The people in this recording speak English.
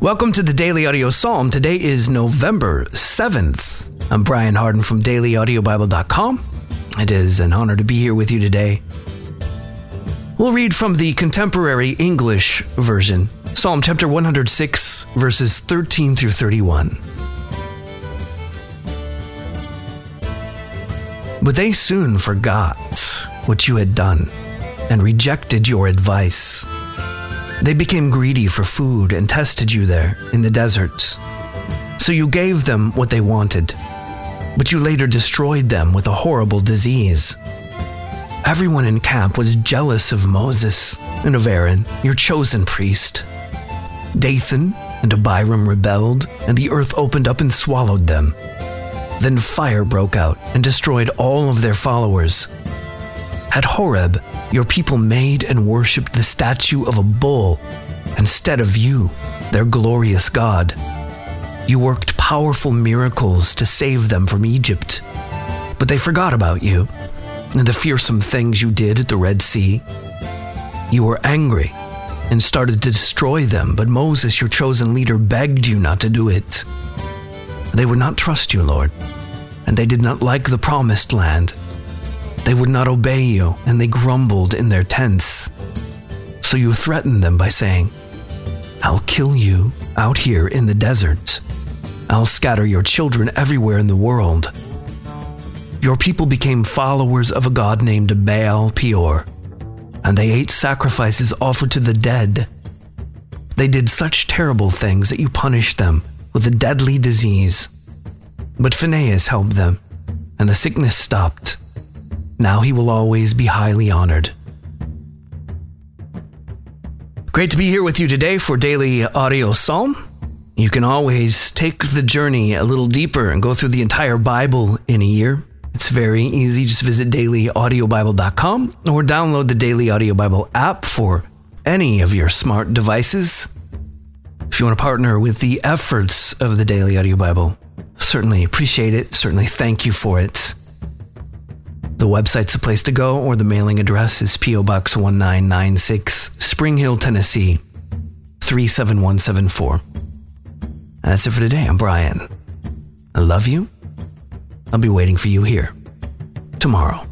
Welcome to the Daily Audio Psalm. Today is November 7th. I'm Brian Hardin from dailyaudiobible.com. It is an honor to be here with you today. We'll read from the contemporary English version, Psalm chapter 106, verses 13 through 31. But they soon forgot what you had done and rejected your advice. They became greedy for food and tested you there in the deserts. So you gave them what they wanted, but you later destroyed them with a horrible disease. Everyone in camp was jealous of Moses and of Aaron, your chosen priest. Dathan and Abiram rebelled, and the earth opened up and swallowed them. Then fire broke out and destroyed all of their followers. At Horeb, your people made and worshipped the statue of a bull instead of you, their glorious God. You worked powerful miracles to save them from Egypt, but they forgot about you and the fearsome things you did at the Red Sea. You were angry and started to destroy them, but Moses, your chosen leader, begged you not to do it. They would not trust you, Lord, and they did not like the promised land. They would not obey you, and they grumbled in their tents. So you threatened them by saying, I'll kill you out here in the desert. I'll scatter your children everywhere in the world. Your people became followers of a god named Baal Peor, and they ate sacrifices offered to the dead. They did such terrible things that you punished them with a deadly disease. But Phinehas helped them, and the sickness stopped. Now he will always be highly honored. Great to be here with you today for Daily Audio Psalm. You can always take the journey a little deeper and go through the entire Bible in a year. It's very easy. Just visit dailyaudiobible.com or download the Daily Audio Bible app for any of your smart devices. If you want to partner with the efforts of the Daily Audio Bible, certainly appreciate it. Certainly thank you for it. The website's the place to go, or the mailing address is P.O. Box 1996, Spring Hill, Tennessee 37174. That's it for today. I'm Brian. I love you. I'll be waiting for you here tomorrow.